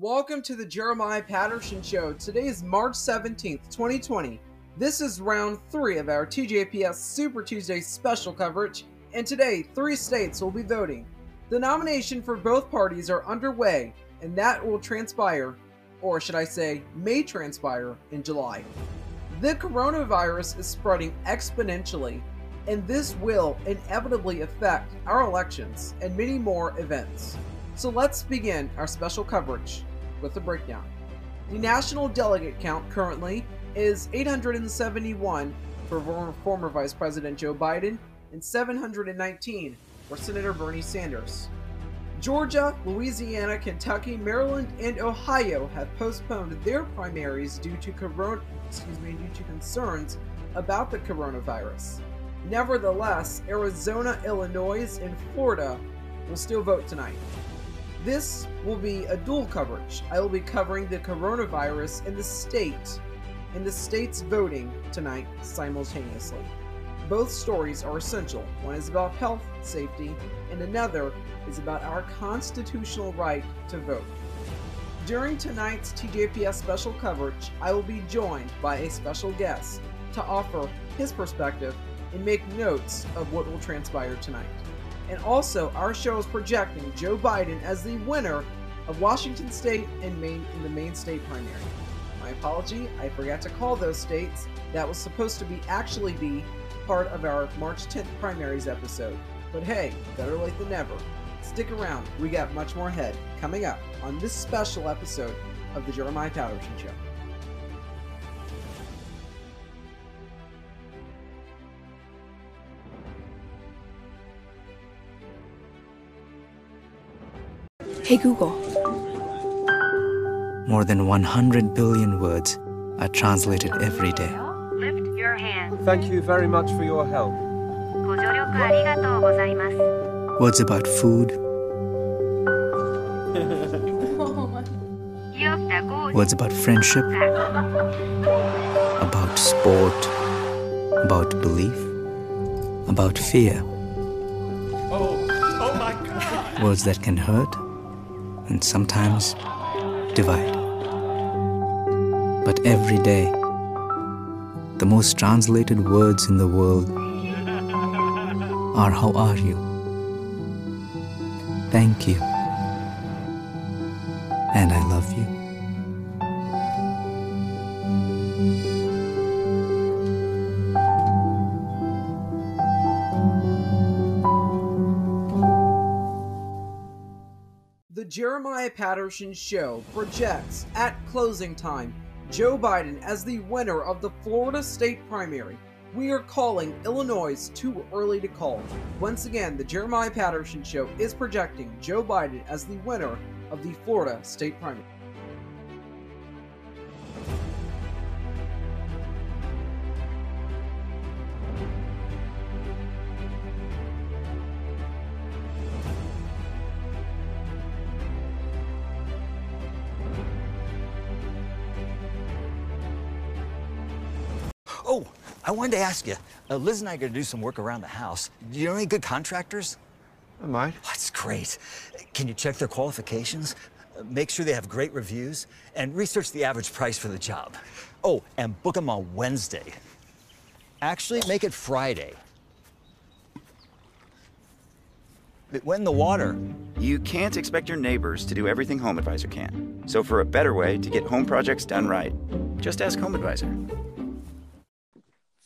Welcome to the Jeremiah Patterson Show. Today is March 17th, 2020. This is round three of our TJPS Super Tuesday special coverage, and today three states will be voting. The nomination for both parties are underway, and that will transpire, or should I say, may transpire, in July. The coronavirus is spreading exponentially, and this will inevitably affect our elections and many more events. So let's begin our special coverage with a breakdown. The national delegate count currently is 871 for former Vice President Joe Biden and 719 for Senator Bernie Sanders. Georgia, Louisiana, Kentucky, Maryland, and Ohio have postponed their primaries due to corona, excuse me, due to concerns about the coronavirus. Nevertheless, Arizona, Illinois, and Florida will still vote tonight. This will be a dual coverage. I will be covering the coronavirus in the state and the state's voting tonight simultaneously. Both stories are essential. One is about health safety, and another is about our constitutional right to vote. During tonight's TJPS special coverage, I will be joined by a special guest to offer his perspective and make notes of what will transpire tonight. And also, our show is projecting Joe Biden as the winner of Washington State and Maine in the Maine state primary. My apology, I forgot to call those states. That was supposed to be actually be part of our March 10th primaries episode. But hey, better late than never. Stick around, we got much more ahead coming up on this special episode of the Jeremiah Patterson Show. Hey Google. More than 100 billion words are translated every day. Lift your hand. Thank you very much for your help. Words about food. words about friendship, about sport, about belief, about fear. Oh, oh my God. Words that can hurt, and sometimes divide. But every day, the most translated words in the world are How are you? Thank you. And I love The Jeremiah Patterson Show projects at closing time Joe Biden as the winner of the Florida state primary. We are calling Illinois too early to call. Once again, the Jeremiah Patterson Show is projecting Joe Biden as the winner of the Florida state primary. Oh, I wanted to ask you. Uh, Liz and I are going to do some work around the house. Do you know any good contractors? I might. That's great. Can you check their qualifications? Uh, Make sure they have great reviews and research the average price for the job. Oh, and book them on Wednesday. Actually, make it Friday. But When the water. You can't expect your neighbors to do everything HomeAdvisor can. So, for a better way to get home projects done right, just ask HomeAdvisor.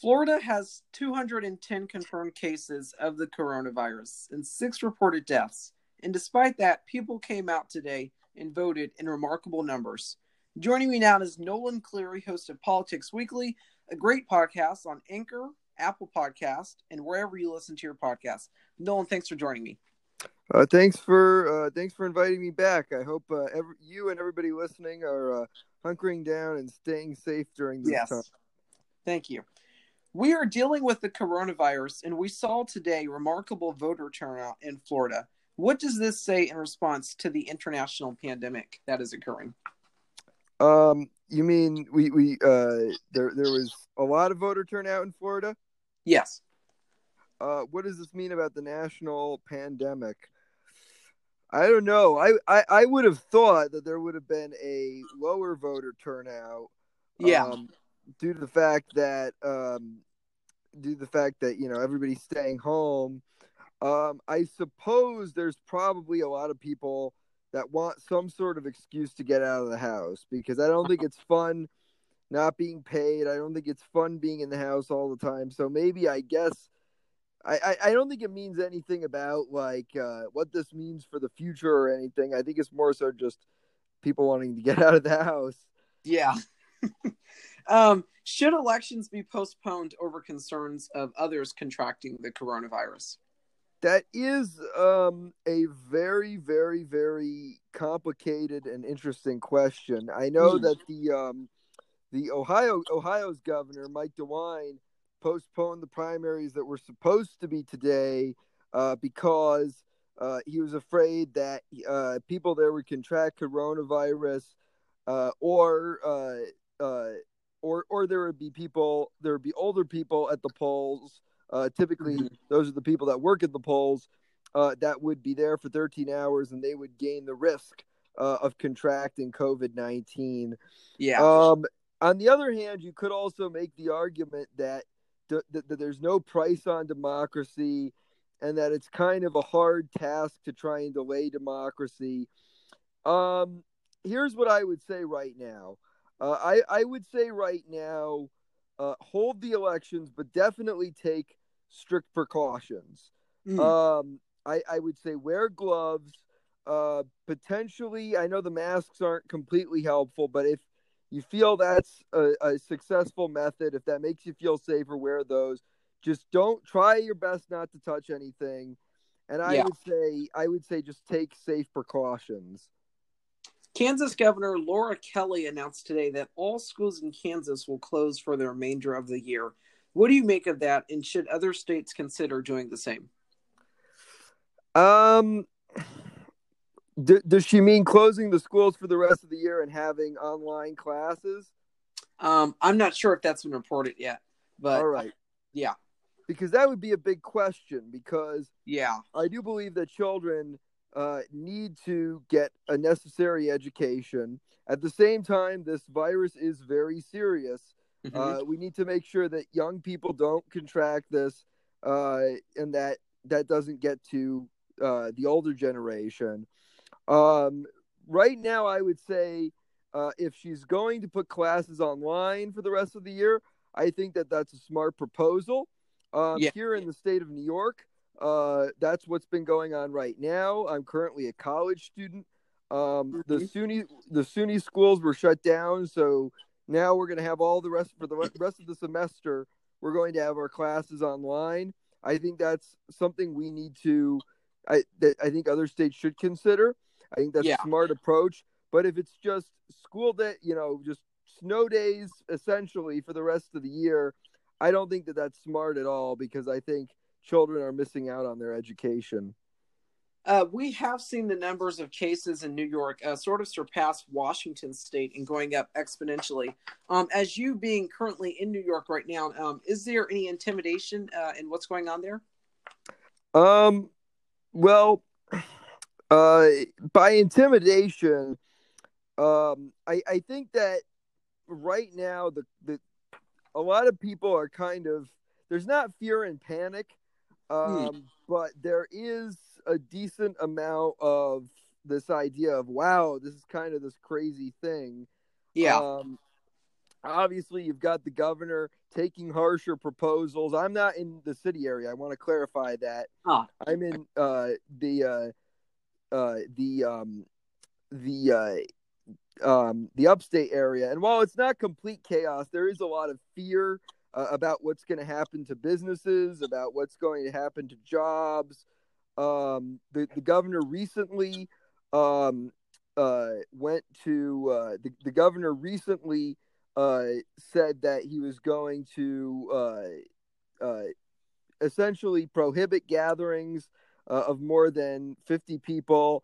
Florida has 210 confirmed cases of the coronavirus and six reported deaths. And despite that, people came out today and voted in remarkable numbers. Joining me now is Nolan Cleary, host of Politics Weekly, a great podcast on Anchor, Apple Podcast, and wherever you listen to your podcast. Nolan, thanks for joining me. Uh, thanks for uh, thanks for inviting me back. I hope uh, every, you and everybody listening are uh, hunkering down and staying safe during this Yes. time. Thank you. We are dealing with the coronavirus, and we saw today remarkable voter turnout in Florida. What does this say in response to the international pandemic that is occurring? Um, you mean we we uh, there there was a lot of voter turnout in Florida? Yes. Uh, what does this mean about the national pandemic? I don't know. I, I, I would have thought that there would have been a lower voter turnout. Yeah. Um, due to the fact that um, due to the fact that you know everybody's staying home. Um, I suppose there's probably a lot of people that want some sort of excuse to get out of the house because I don't think it's fun not being paid. I don't think it's fun being in the house all the time. So maybe I guess I, I, I don't think it means anything about like uh, what this means for the future or anything. I think it's more so just people wanting to get out of the house. Yeah. um, should elections be postponed over concerns of others contracting the coronavirus? That is um, a very, very, very complicated and interesting question. I know Hmm. that the um, the Ohio Ohio's governor Mike DeWine postponed the primaries that were supposed to be today uh, because uh, he was afraid that uh, people there would contract coronavirus uh, or uh, uh, or or there would be people there would be older people at the polls. Uh, typically, Mhm. those are the people that work at the polls uh, that would be there for 13 hours, and they would gain the risk uh, of contracting COVID 19. Yeah. Um, on the other hand, you could also make the argument that, d- that, that there's no price on democracy and that it's kind of a hard task to try and delay democracy. Um, here's what I would say right now. Uh, I, I would say right now, uh, hold the elections, but definitely take strict precautions. Mm. Um, I, I would say wear gloves. Uh, potentially, I know the masks aren't completely helpful, but if you feel that's a, a successful method, if that makes you feel safer, wear those. Just don't try your best not to touch anything. And I Yeah. would say, I would say, just take safe precautions. Kansas Governor Laura Kelly announced today that all schools in Kansas will close for the remainder of the year. What do you make of that, and should other states consider doing the same? Um, d- does she mean closing the schools for the rest of the year and having online classes? Um, I'm not sure if that's been reported yet, but All right. yeah, Because that would be a big question. Because yeah, I do believe that children uh, need to get a necessary education. At the same time, this virus is very serious. Mhm. Uh, we need to make sure that young people don't contract this, uh, and that that doesn't get to uh, the older generation. Um, right now, I would say uh, if she's going to put classes online for the rest of the year, I think that that's a smart proposal. Um, Yeah. Here in the state of New York, uh, that's what's been going on right now. I'm currently a college student. Um, The Mhm. SUNY the SUNY schools were shut down, so now we're going to have all the rest for the rest of the semester. We're going to have our classes online. I think that's something we need to. I that I think other states should consider. I think that's Yeah. a smart approach. But if it's just school day, you know, just snow days essentially for the rest of the year, I don't think that that's smart at all because I think children are missing out on their education. Uh, we have seen the numbers of cases in New York uh, sort of surpass Washington State and going up exponentially. Um, as you being currently in New York right now, um, is there any intimidation uh, in what's going on there? Um, well, uh, by intimidation, um, I I think that right now the the a lot of people are kind of there's not fear and panic, um, but there is a decent amount of this idea of wow, this is kind of this crazy thing. Yeah, Um, obviously, you've got the governor taking harsher proposals. I'm not in the city area. I want to clarify that. Ah. I'm in uh, the uh, uh, the um, the uh, um, the upstate area. And while it's not complete chaos, there is a lot of fear uh, about what's going to happen to businesses, about what's going to happen to jobs. Um, the the governor recently um, uh, went to uh, the, the governor recently uh, said that he was going to uh, uh, essentially prohibit gatherings of more than 50 people.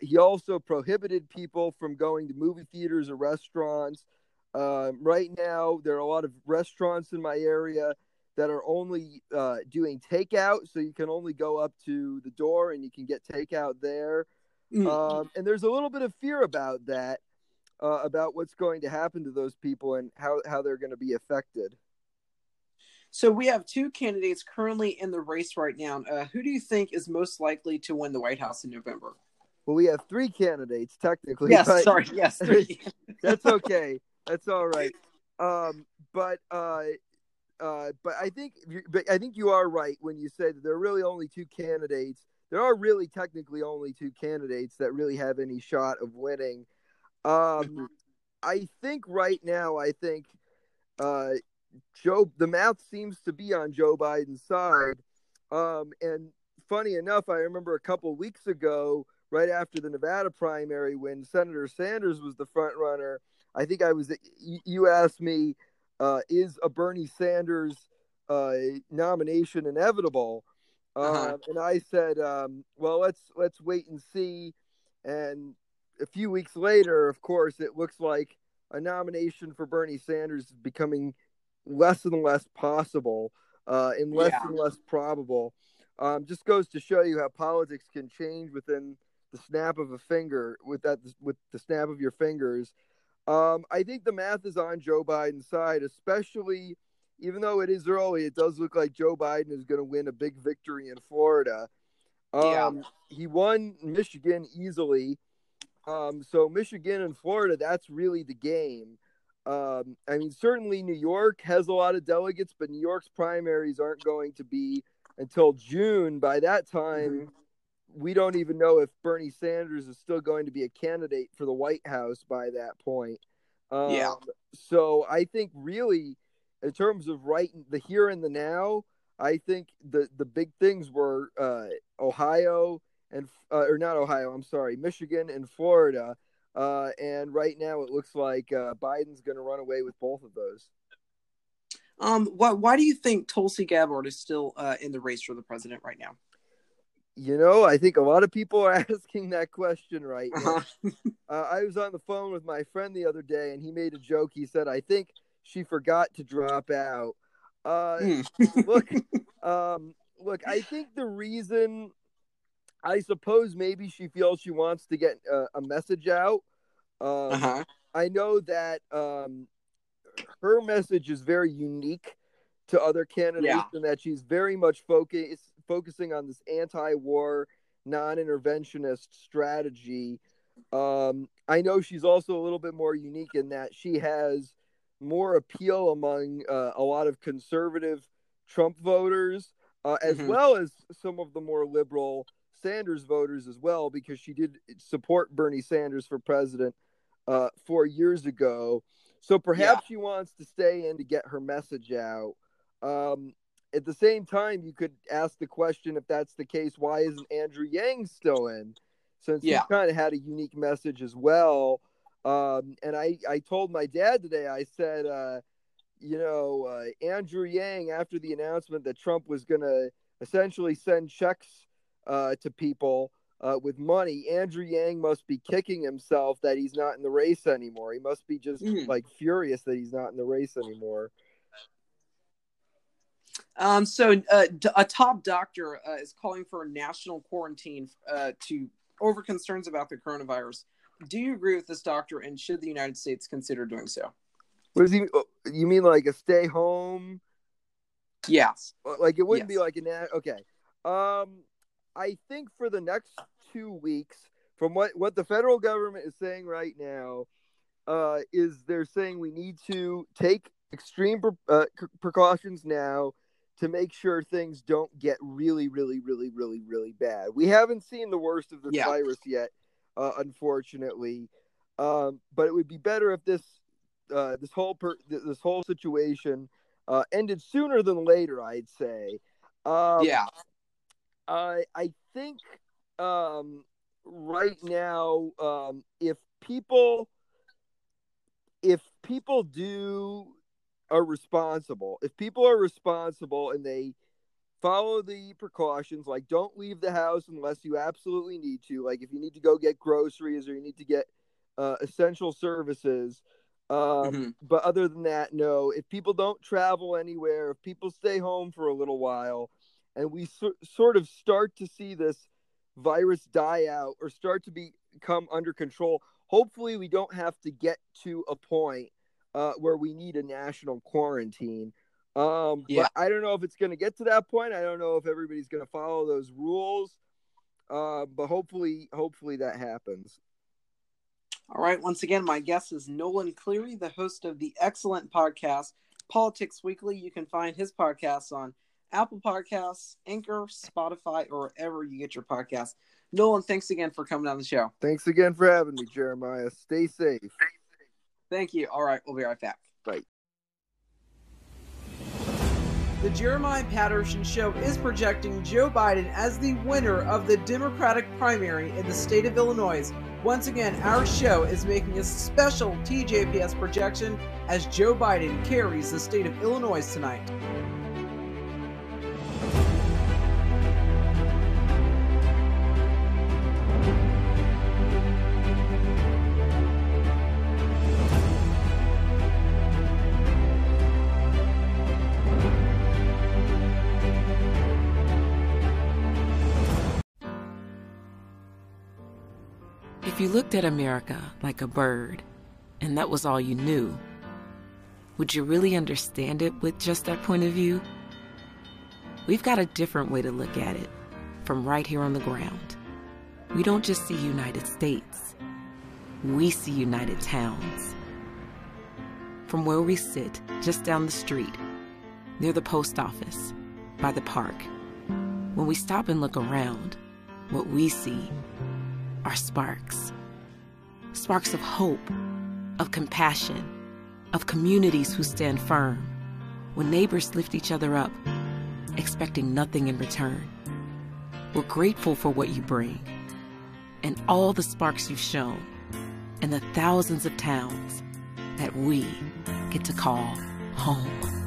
He also prohibited people from going to movie theaters or restaurants. Um, right now, there are a lot of restaurants in my area that are only uh, doing takeout, so you can only go up to the door and you can get takeout there. Mm. Um, and there's a little bit of fear about that, uh, about what's going to happen to those people and how, how they're going to be affected. So we have two candidates currently in the race right now. Uh, who do you think is most likely to win the White House in November? Well, we have three candidates technically. Yes, sorry, yes, three. that's okay. That's all right. Um, but uh, uh, but I think but I think you are right when you say that there are really only two candidates. There are really technically only two candidates that really have any shot of winning. Um, I think right now, I think uh, Joe. The math seems to be on Joe Biden's side. Um, and funny enough, I remember a couple weeks ago, right after the Nevada primary, when Senator Sanders was the front runner. I think I was. You asked me, uh, "Is a Bernie Sanders uh, nomination inevitable?" Uh-huh. Um, and I said, um, "Well, let's let's wait and see." And a few weeks later, of course, it looks like a nomination for Bernie Sanders is becoming less and less possible, uh, and less Yeah. and less probable. Um, just goes to show you how politics can change within the snap of a finger. With that, with the snap of your fingers. Um, I think the math is on Joe Biden's side, especially even though it is early. It does look like Joe Biden is going to win a big victory in Florida. Um, Yeah. He won Michigan easily. Um, so Michigan and Florida, that's really the game. Um, I mean, certainly New York has a lot of delegates, but New York's primaries aren't going to be until June. By that time, we don't even know if Bernie Sanders is still going to be a candidate for the White House by that point. Um, Yeah. So I think really, in terms of right the here and the now, I think the the big things were uh, Ohio and uh, or not Ohio. I'm sorry, Michigan and Florida. Uh, and right now, it looks like uh, Biden's going to run away with both of those. Um, why why do you think Tulsi Gabbard is still uh, in the race for the president right now? You know, I think a lot of people are asking that question right now. Uh-huh. Uh, I was on the phone with my friend the other day, and he made a joke. He said, "I think she forgot to drop out." Uh, Hmm. look, um, look. I think the reason, I suppose, maybe she feels she wants to get uh, a message out. Um, Uh-huh. I know that um, her message is very unique to other candidates, Yeah. and that she's very much focus focusing on this anti-war, non-interventionist strategy. Um, I know she's also a little bit more unique in that she has more appeal among uh, a lot of conservative Trump voters, uh, as Mhm. well as some of the more liberal Sanders voters as well, because she did support Bernie Sanders for president uh, four years ago. So perhaps she wants to stay in to get her message out. Um, at the same time, you could ask the question if that's the case, why isn't Andrew Yang still in? Since Yeah. he kind of had a unique message as well. Um, and I, I told my dad today, I said, uh, you know, uh, Andrew Yang, after the announcement that Trump was going to essentially send checks uh, to people uh, with money, Andrew Yang must be kicking himself that he's not in the race anymore. He must be just Mm. like furious that he's not in the race anymore. Um, so uh, d- a top doctor uh, is calling for a national quarantine uh, to over concerns about the coronavirus. Do you agree with this doctor, and should the United States consider doing so? What does he? oh, You mean like a stay home? Yes. Like it wouldn't be like an okay. Um, I think for the next two weeks, from what what the federal government is saying right now, uh, is they're saying we need to take extreme pre- uh, c- precautions now to make sure things don't get really, really, really, really, really bad. We haven't seen the worst of the Yeah. virus yet, uh, unfortunately. Um, but it would be better if this uh, this whole per- this whole situation uh, ended sooner than later. I'd say. Um, yeah. I I think um, right now, um, if people if people do are responsible, if people are responsible and they follow the precautions, like don't leave the house unless you absolutely need to, like if you need to go get groceries or you need to get uh, essential services. Um, Mhm. But other than that, no. If people don't travel anywhere, if people stay home for a little while, and we so- sort of start to see this virus die out or start to be, become under control, hopefully we don't have to get to a point uh, where we need a national quarantine. Um, Yeah. but I don't know if it's going to get to that point. I don't know if everybody's going to follow those rules. Uh, but hopefully, hopefully that happens. All right. Once again, my guest is Nolan Cleary, the host of the excellent podcast Politics Weekly. You can find his podcasts on Apple Podcasts, Anchor, Spotify, or wherever you get your podcasts. Nolan, thanks again for coming on the show. Thanks again for having me, Jeremiah. Stay safe. Thank you. All right. We'll be right back. Bye. The Jeremiah Patterson Show is projecting Joe Biden as the winner of the Democratic primary in the state of Illinois. Once again, our show is making a special TJPS projection as Joe Biden carries the state of Illinois tonight. You looked at America like a bird, and that was all you knew, would you really understand it with just that point of view? We've got a different way to look at it from right here on the ground. We don't just see United States, we see United Towns. From where we sit, just down the street, near the post office, by the park, when we stop and look around, what we see are sparks. Sparks of hope, of compassion, of communities who stand firm. When neighbors lift each other up, expecting nothing in return. We're grateful for what you bring, and all the sparks you've shown, and the thousands of towns that we get to call home.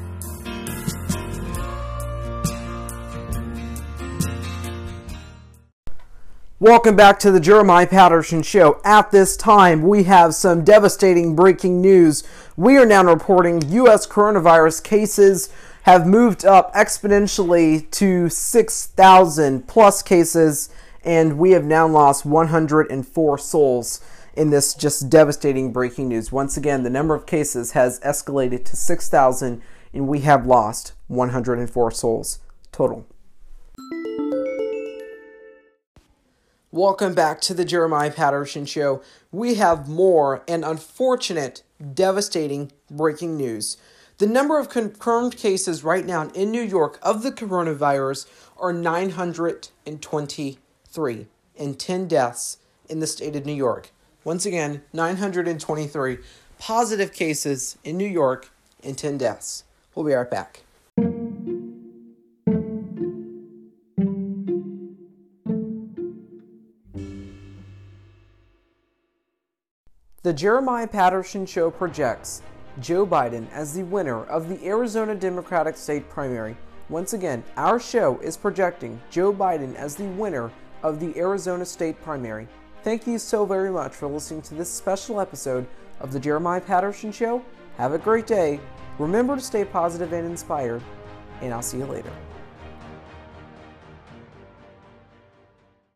Welcome back to the Jeremiah Patterson Show. At this time, we have some devastating breaking news. We are now reporting U.S. coronavirus cases have moved up exponentially to 6,000 plus cases, and we have now lost 104 souls in this just devastating breaking news. Once again, the number of cases has escalated to 6,000, and we have lost 104 souls total. Welcome back to the Jeremiah Patterson Show. We have more and unfortunate, devastating breaking news. The number of confirmed cases right now in New York of the coronavirus are 923 and 10 deaths in the state of New York. Once again, 923 positive cases in New York and 10 deaths. We'll be right back. The Jeremiah Patterson Show projects Joe Biden as the winner of the Arizona Democratic State primary. Once again, our show is projecting Joe Biden as the winner of the Arizona State primary. Thank you so very much for listening to this special episode of the Jeremiah Patterson Show. Have a great day. Remember to stay positive and inspired, and I'll see you later.